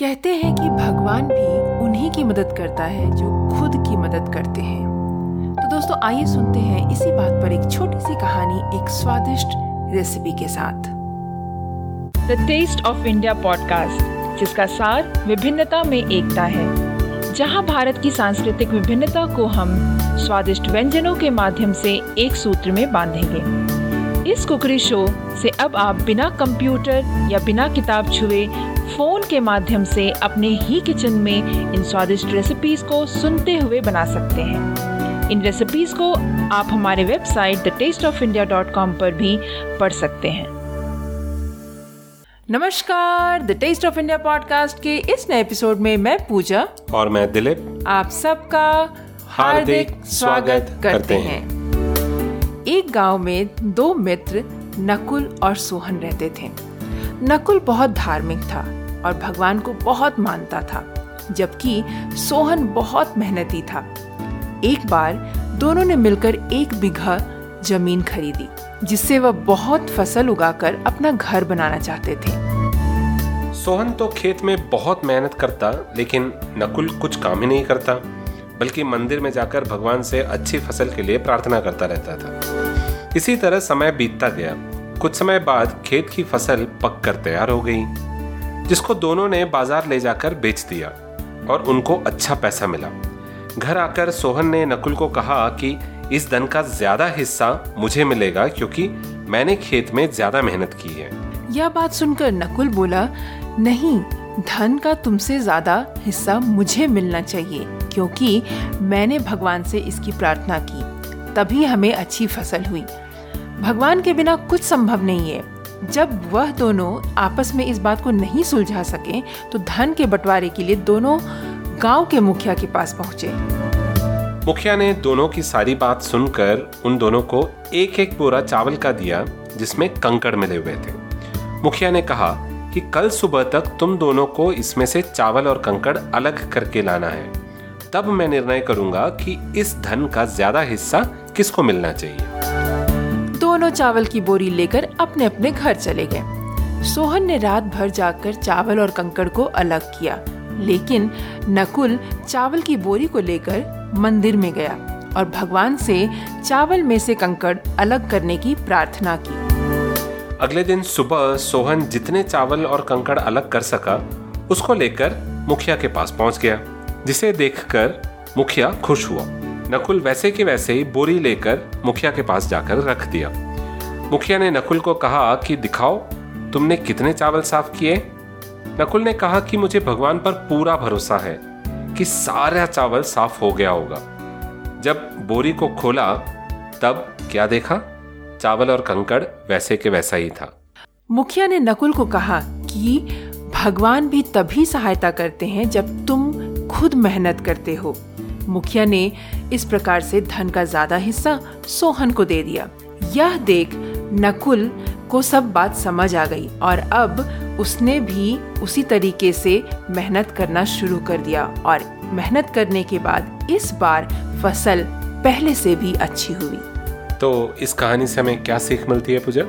कहते हैं कि भगवान भी उन्हीं की मदद करता है जो खुद की मदद करते हैं। तो दोस्तों, आइए सुनते हैं इसी बात पर एक छोटी सी कहानी, एक स्वादिष्ट रेसिपी के साथ। The taste of India podcast जिसका सार विभिन्नता में एकता है, जहाँ भारत की सांस्कृतिक विभिन्नता को हम स्वादिष्ट व्यंजनों के माध्यम से एक सूत्र में बांधेंगे। इस कुकरी शो से अब आप बिना कंप्यूटर या बिना किताब छुए फ़ोन के माध्यम से अपने ही किचन में इन स्वादिष्ट रेसिपीज़ को सुनते हुए बना सकते हैं। इन रेसिपीज़ को आप हमारे website the taste of India dot com पर भी पढ़ सकते हैं। नमस्कार the taste of India podcast के इस नए एपिसोड में मैं पूजा और मैं दिलीप। आप सबका हार्दिक स्वागत करते हैं। एक गाँव में दो मित्र नकुल और सोहन रहते थे। नकुल बहुत धार्मिक था और भगवान को बहुत मानता था, जबकि सोहन बहुत मेहनती था। एक बार दोनों ने मिलकर एक बीघा ज़मीन खरीदी, जिससे वह बहुत फ़सल उगाकर अपना घर बनाना चाहते थे। सोहन तो खेत में बहुत मेहनत करता, लेकिन नकुल कुछ काम ही नहीं करता। बल्कि मंदिर में जाकर भगवान से अच्छी फ़सल के लिए प्रार्थना करता रहता था। इसी तरह समय बीतता गया। कुछ समय बाद खेत की फ़सल पक कर तैयार हो गई, जिसको दोनों ने बाज़ार ले जाकर बेच दिया और उनको अच्छा पैसा मिला। घर आकर सोहन ने नकुल को कहा कि इस धन का ज़्यादा हिस्सा मुझे मिलेगा क्योंकि मैंने खेत में ज़्यादा मेहनत की है। यह बात सुनकर नकुल बोला, नहीं, धन का तुमसे ज़्यादा हिस्सा मुझे मिलना चाहिए। क्योंकि मैंने भगवान से इसकी प्रार्थना की। तभी हमें अच्छी फ़सल हुई। भगवान के बिना कुछ संभव नहीं है। जब वह दोनों आपस में इस बात को नहीं सुलझा सके तो धन के बंटवारे के लिए दोनों गाँव के मुखिया के पास पहुँचे। मुखिया ने दोनों की सारी बात सुनकर उन दोनों को एक एक बोरा चावल का दिया, जिसमें कंकड़ मिले हुए थे। मुखिया ने कहा कि कल सुबह तक तुम दोनों को इसमें से चावल और कंकड़ अलग करके लाना है। तब मैं निर्णय करूँगा कि इस धन का ज़्यादा हिस्सा किसको मिलना चाहिए। दोनों चावल की बोरी लेकर अपने अपने घर चले गए। सोहन ने रात भर जाकर चावल और कंकड़ को अलग किया। लेकिन नकुल चावल की बोरी को लेकर मंदिर में गया और भगवान से चावल में से कंकड़ अलग करने की प्रार्थना की। अगले दिन सुबह सोहन जितने चावल और कंकड़ अलग कर सका उसको लेकर मुखिया के पास पहुँच गया। जिसे देखकर मुखिया खुश हुआ। नकुल वैसे के वैसे ही बोरी लेकर मुखिया के पास जाकर रख दिया। मुखिया ने नकुल को कहा कि, दिखाओ, तुमने कितने चावल साफ़ किए? नकुल ने कहा कि, मुझे भगवान पर पूरा भरोसा है कि सारा चावल साफ़ हो गया होगा। जब बोरी को खोला, तब क्या देखा? चावल और कंकड़ वैसे के वैसा ही था। मुखिया ने नकुल को कहा कि, भगवान भी तभी सहायता करते हैं जब तुम खुद मेहनत करते हो। मुखिया ने इस प्रकार से धन का ज़्यादा हिस्सा सोहन को दे दिया। यह देख नकुल को सब बात समझ आ गई और अब उसने भी उसी तरीके से मेहनत करना शुरू कर दिया और मेहनत करने के बाद इस बार फ़सल पहले से भी अच्छी हुई। तो इस कहानी से हमें क्या सीख मिलती है पूजा?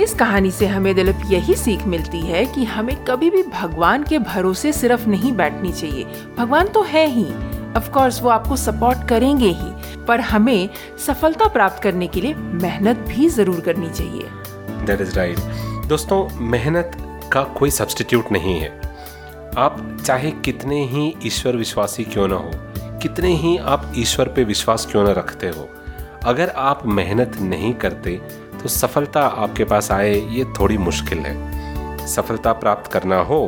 इस कहानी से हमें दिलीप यही सीख मिलती है कि हमें कभी भी भगवान के भरोसे सिर्फ़ नहीं बैठनी चाहिए। भगवान तो है ही। ऑफ़ कोर्स वो आपको सपोर्ट करेंगे ही, पर हमें सफलता प्राप्त करने के लिए मेहनत भी ज़रूर करनी चाहिए। दैट इज़ राइट दोस्तों, मेहनत का कोई सब्सटीट्यूट नहीं है। आप चाहे कितने ही ईश्वर विश्वासी क्यों ना हो, कितने ही आप ईश्वर पे विश्वास क्यों ना रखते हो, अगर आप मेहनत नहीं करते तो सफलता आपके पास आए ये थोड़ी मुश्किल है। सफलता प्राप्त करना हो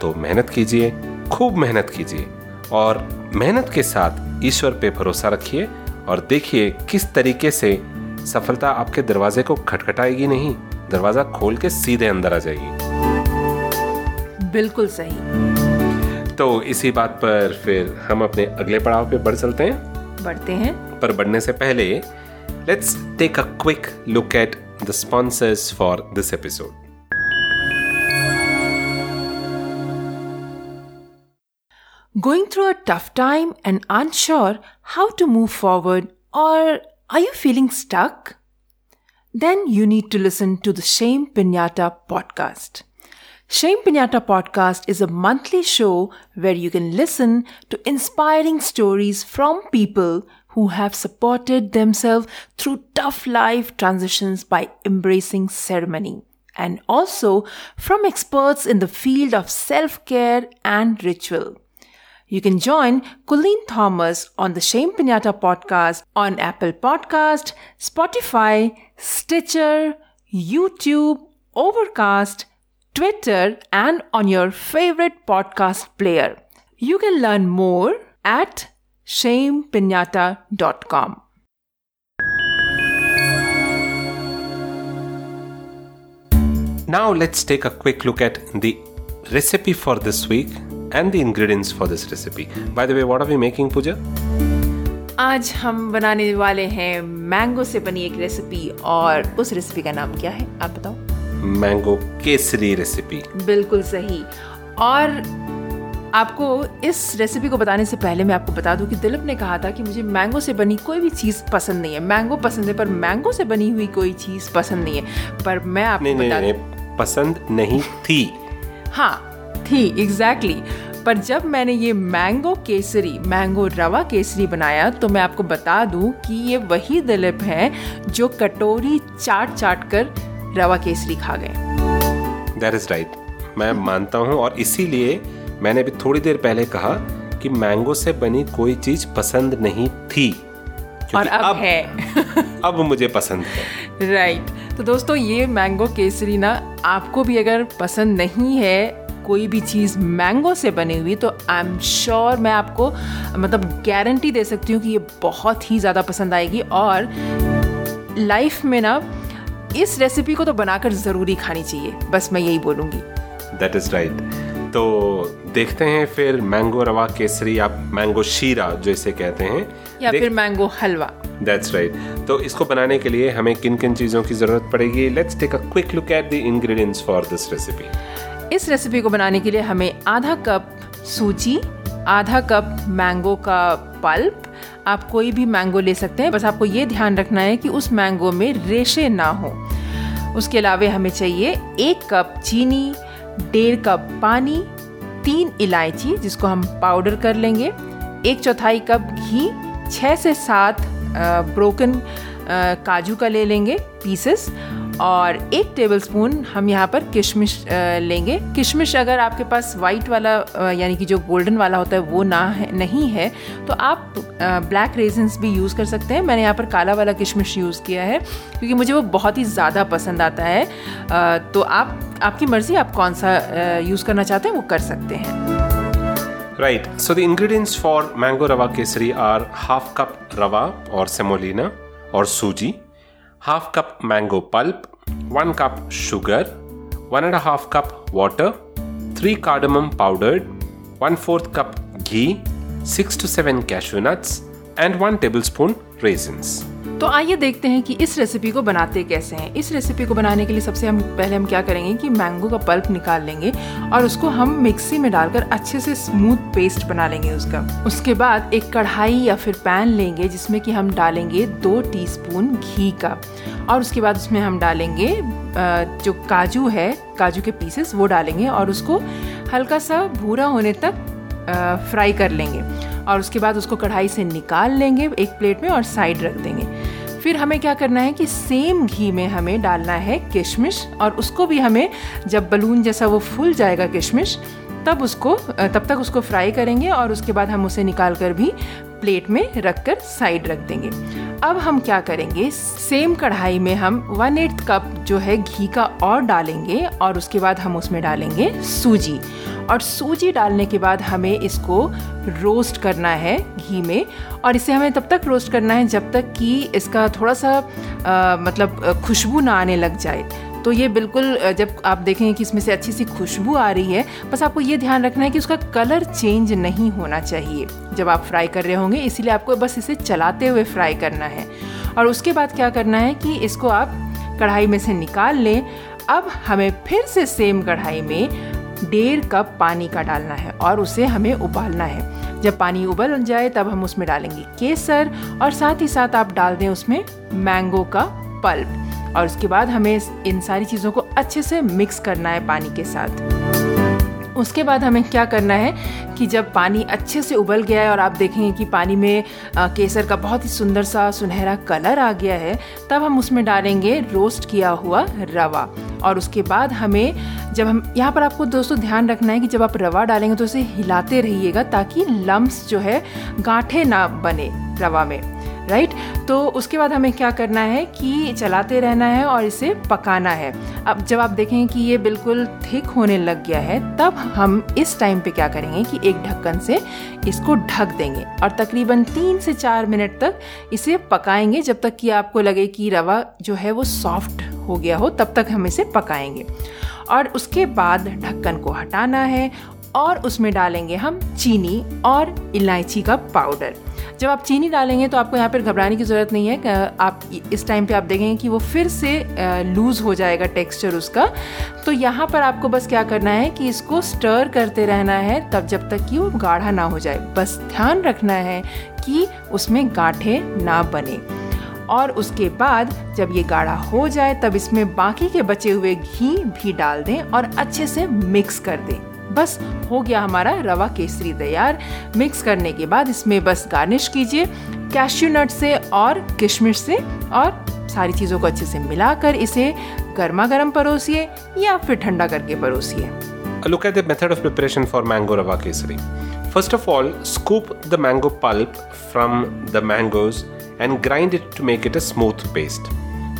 तो मेहनत कीजिए खूब मेहनत कीजिए। और मेहनत के साथ ईश्वर पे भरोसा रखिए और देखिए किस तरीके से सफलता आपके दरवाजे को खटखटाएगी नहीं दरवाज़ा खोल के सीधे अंदर आ जाएगी। बिल्कुल सही। तो इसी बात पर फिर हम अपने अगले पड़ाव पे बढ़ चलते हैं। बढ़ते हैं। पर बढ़ने से पहले Let's take a quick look at the sponsors for this episode. Going through a tough time and unsure how to move forward, or are you feeling stuck? Then you need to listen to the Shame Pinata podcast. Shame Pinata podcast is a monthly show where you can listen to inspiring stories from people who have supported themselves through tough life transitions by embracing ceremony. And also from experts in the field of self care and ritual. You can join Colleen Thomas on the Shame Pinata podcast on Apple Podcast, Spotify, Stitcher, YouTube, Overcast, Twitter, and on your favorite podcast player. You can learn more at shamepinata.com. Now let's take a quick look at the recipe for this week and the ingredients for this recipe. By the way, what are we making, Pooja? आज हम बनाने वाले हैं mango से बनी एक recipe और उस रेसिपी का नाम क्या है आप बताओ मैंगो केसरी रेसिपी बिल्कुल सही और आपको इस रेसिपी को बताने से पहले मैं आपको बता दूँ कि दिलीप ने कहा था कि मुझे मैंगो से बनी कोई भी चीज़ पसंद नहीं है। मैंगो पसंद है पर मैंगो से बनी हुई कोई चीज़ पसंद नहीं है। पर मैं आपको नहीं, बता नहीं, नहीं, पसंद नहीं थी। हाँ थी एग्जैक्टली exactly. पर जब मैंने ये मैंगो केसरी मैंगो रवा केसरी बनाया तो मैं आपको बता दूँ कि ये वही दिलीप है जो कटोरी चाट चाट कर रवा केसरी खा गए। दैट इज़ राइट मैं मानता हूँ और इसीलिए मैंने अभी थोड़ी देर पहले कहा कि मैंगो से बनी कोई चीज़ पसंद नहीं थी और अब, अब है। अब मुझे पसंद है। Right right. तो दोस्तों ये मैंगो केसरी ना आपको भी अगर पसंद नहीं है कोई भी चीज़ मैंगो से बनी हुई तो आई एम श्योर मैं आपको मतलब गारंटी दे सकती हूँ कि ये बहुत ही ज़्यादा पसंद आएगी। और लाइफ में ना इस रेसिपी को तो बनाकर ज़रूरी खानी चाहिए। बस मैं यही बोलूँगी। दैट इज़ राइट तो देखते हैं फिर मैंगो रवा केसरी या मैंगो शीरा जो इसे कहते हैं। या फिर mango halwa. That's right right. तो इसको बनाने के लिए हमें किन किन चीज़ों की ज़रूरत पड़ेगी? Let's take a quick look at the ingredients for this recipe इस रेसिपी को बनाने के लिए हमें आधा कप सूजी आधा कप मैंगो का पल्प आप कोई भी मैंगो ले सकते हैं बस आपको ये ध्यान रखना है कि उस मैंगो में रेशे ना हो। उसके अलावा हमें चाहिए एक कप चीनी डेढ़ कप पानी, तीन इलायची जिसको हम पाउडर कर लेंगे, एक चौथाई कप घी छः से सात ब्रोकन काजू का ले लेंगे पीसेस और एक टेबलस्पून हम यहाँ पर किशमिश लेंगे। किशमिश अगर आपके पास वाइट वाला यानी कि जो गोल्डन वाला होता है वो ना है नहीं है तो आप ब्लैक रेजन्स भी यूज़ कर सकते हैं। मैंने यहाँ पर काला वाला किशमिश यूज़ किया है क्योंकि मुझे वो बहुत ही ज़्यादा पसंद आता है। तो आप आपकी मर्ज़ी आप कौन सा यूज़ करना चाहते हैं वो कर सकते हैं। Right. So the ingredients for mango rava kesari are half cup rava or semolina or suji, half cup mango pulp, 1 cup sugar, 1 and a half cup water, 3 cardamom powdered, 1 4th cup ghee, 6 to 7 cashew nuts, and 1 tablespoon raisins. तो आइए देखते हैं कि इस recipe को बनाते कैसे हैं। इस रेसिपी को बनाने के लिए सबसे हम, पहले हम क्या करेंगे कि मैंगो का पल्प निकाल लेंगे और उसको हम मिक्सी में डालकर अच्छे से स्मूथ पेस्ट बना लेंगे उसका। उसके बाद एक कढ़ाई या फिर पैन लेंगे, जिसमें कि हम डालेंगे दो टीस्पून घी का। और उसके बाद उसमें हम डालेंगे जो काजू है, काजू के पीसेस वो डालेंगे और उसको हल्का सा भूरा होने तक फ्राई कर लेंगे। और उसके बाद उसको कढ़ाई से निकाल लेंगे एक प्लेट में और साइड रख देंगे। फिर हमें क्या करना है कि सेम घी में हमें डालना है किशमिश और उसको भी हमें जब बलून जैसा वो फूल जाएगा किशमिश, तब उसको तब तक उसको फ्राई करेंगे और उसके बाद हम उसे निकाल कर भी प्लेट में रख कर साइड रख देंगे। अब हम क्या करेंगे? सेम कढ़ाई में हम वन एट कप जो है घी का और डालेंगे और उसके बाद हम उसमें डालेंगे सूजी। और सूजी डालने के बाद हमें इसको रोस्ट करना है घी में। और इसे हमें तब तक रोस्ट करना है जब तक कि इसका थोड़ा सा आ, मतलब खुशबू ना आने लग जाए। तो ये बिल्कुल जब आप देखेंगे कि इसमें से अच्छी सी खुशबू आ रही है बस आपको ये ध्यान रखना है कि उसका कलर चेंज नहीं होना चाहिए जब आप फ्राई कर रहे होंगे। इसीलिए आपको बस इसे चलाते हुए फ्राई करना है। और उसके बाद क्या करना है कि इसको आप कढ़ाई में से निकाल लें। अब हमें फिर से सेम कढ़ाई में डेढ़ कप पानी का डालना है और उसे हमें उबालना है। जब पानी उबल जाए, तब हम उसमें डालेंगे केसर और साथ ही साथ आप डाल दें उसमें मैंगो का पल्प। और उसके बाद हमें इन सारी चीज़ों को अच्छे से मिक्स करना है पानी के साथ। उसके बाद हमें क्या करना है कि जब पानी अच्छे से उबल गया है और आप देखेंगे कि पानी में केसर का बहुत ही सुंदर सा सुनहरा कलर आ गया है, तब हम उसमें डालेंगे रोस्ट किया हुआ रवा। और उसके बाद हमें, जब हम, यहाँ पर आपको दोस्तों ध्यान रखना है कि जब आप रवा डालेंगे तो उसे हिलाते रहिएगा ताकि लम्स जो है, गांठे ना बने रवा में। राइट? तो उसके बाद हमें क्या करना है कि चलाते रहना है और इसे पकाना है। अब जब आप देखें कि ये बिल्कुल थिक होने लग गया है, तब हम इस टाइम पे क्या करेंगे कि एक ढक्कन से इसको ढक देंगे और तकरीबन तीन से चार मिनट तक इसे पकाएँगे। जब तक कि आपको लगे कि रवा जो है वो सॉफ्ट हो गया हो, तब तक हम इसे पकाएँगे। और उसके बाद ढक्कन को हटाना है और उसमें डालेंगे हम चीनी और इलायची का पाउडर। जब आप चीनी डालेंगे तो आपको यहाँ पर घबराने की ज़रूरत नहीं है। आप इस टाइम पे आप देखेंगे कि वो फिर से लूज़ हो जाएगा टेक्सचर उसका। तो यहाँ पर आपको बस क्या करना है कि इसको स्टर करते रहना है तब जब तक कि वो गाढ़ा ना हो जाए। बस ध्यान रखना है कि उसमें गांठे ना बने। और उसके बाद जब ये गाढ़ा हो जाए तब इसमें बाकी के बचे हुए घी भी डाल दें और अच्छे से मिक्स कर दें। बस हो गया हमारा रवा केसरी तैयार मिक्स करने के बाद इसमें बस गार्निश कीजिए कैश्यू नट से और किशमिश से और सारी चीज़ों को अच्छे से मिलाकर इसे गर्मा गर्म परोसिए या फिर ठंडा करके परोसिए Look at the method of preparation for mango rava kesari. First of all, scoop the mango pulp from the mangoes and grind it to make it a smooth paste.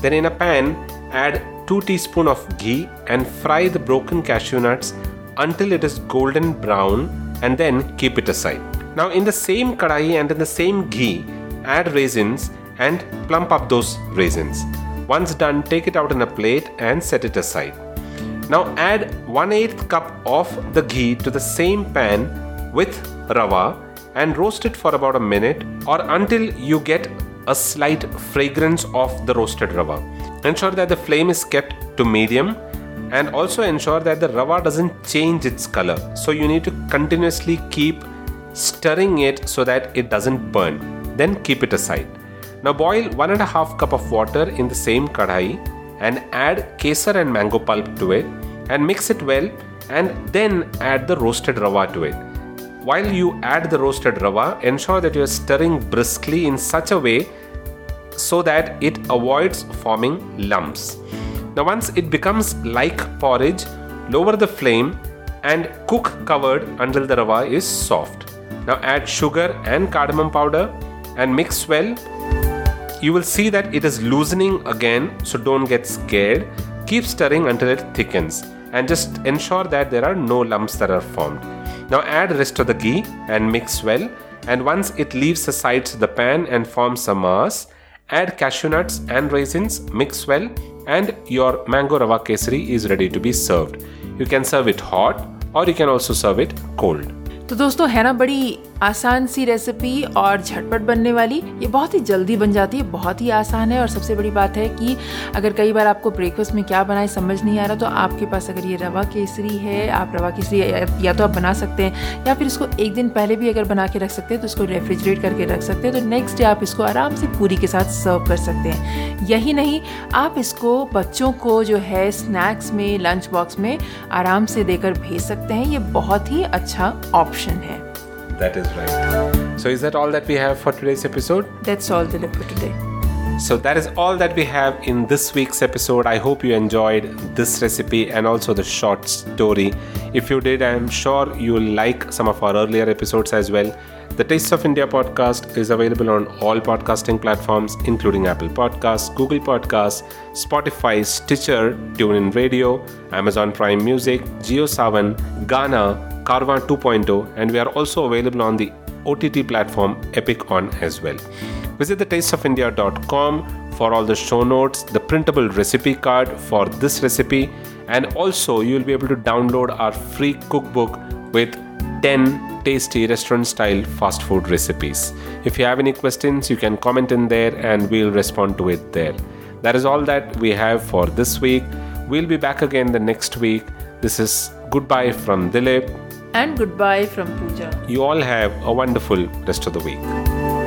Then in a pan, add 2 teaspoon of ghee and fry the broken cashew nuts until it is golden brown and then keep it aside. Now, in the same kadai and in the same ghee, add raisins and plump up those raisins. Once done, take it out in a plate and set it aside. Now, add 1 8 cup of the ghee to the same pan with rava and roast it for about a minute or until you get a slight fragrance of the roasted rava. Ensure that the flame is kept to medium and also ensure that the rava doesn't change its color. So you need to continuously keep stirring it so that it doesn't burn. Then keep it aside. Now boil one and a half cup of water in the same kadhai and add kesar and mango pulp to it and mix it well and then add the roasted rava to it. While you add the roasted rava, ensure that you are stirring briskly in such a way so that it avoids forming lumps. Now, once it becomes like porridge, lower the flame and cook covered until the rava is soft. Now, add sugar and cardamom powder and mix well. You will see that it is loosening again, so don't get scared. Keep stirring until it thickens and just ensure that there are no lumps that are formed. Now add rest of the ghee and mix well and once it leaves the sides of the pan and forms a mass, add cashew nuts and raisins, mix well and your mango rava kesari is ready to be served. You can serve it hot or you can also serve it cold. तो दोस्तों है ना बड़ी आसान सी recipe और झटपट बनने वाली, ये बहुत ही जल्दी बन जाती है, बहुत ही आसान है और सबसे बड़ी बात है कि अगर कई बार आपको ब्रेकफास्ट में क्या बनाए समझ नहीं आ रहा तो आपके पास अगर ये रवा केसरी है, आप रवा केसरी या तो आप बना सकते हैं, या फिर इसको एक दिन पहले भी अगर बना के रख सकते हैं तो इसको रेफ्रिजरेट करके रख सकते हैं तो नेक्स्ट डे आप इसको आराम से पूरी के साथ सर्व कर सकते हैं। यही नहीं, आप इसको बच्चों को जो है स्नैक्स में लंच बॉक्स में आराम से देकर भेज सकते हैं, ये बहुत ही अच्छा ऑप्शन है। That is right. So, is that all that we have for today's episode? That's all, Dilip, for today. So, that is all that we have in this week's episode. I hope you enjoyed this recipe and also the short story. If you did, I am sure you will like some of our earlier episodes as well. The Taste of India podcast is available on all podcasting platforms, including Apple Podcasts, Google Podcasts, Spotify, Stitcher, TuneIn Radio, Amazon Prime Music, JioSavan, Ghana, Carvaan 2.0, and we are also available on the OTT platform Epic On as well. Visit thetasteofindia.com for all the show notes, the printable recipe card for this recipe, and also you'll be able to download our free cookbook with 10 tasty restaurant style fast food recipes. If you have any questions, you can comment in there and we'll respond to it there. That is all that we have for this week. We'll be back again the next week. This is goodbye from Dilip and goodbye from Pooja. You all have a wonderful rest of the week.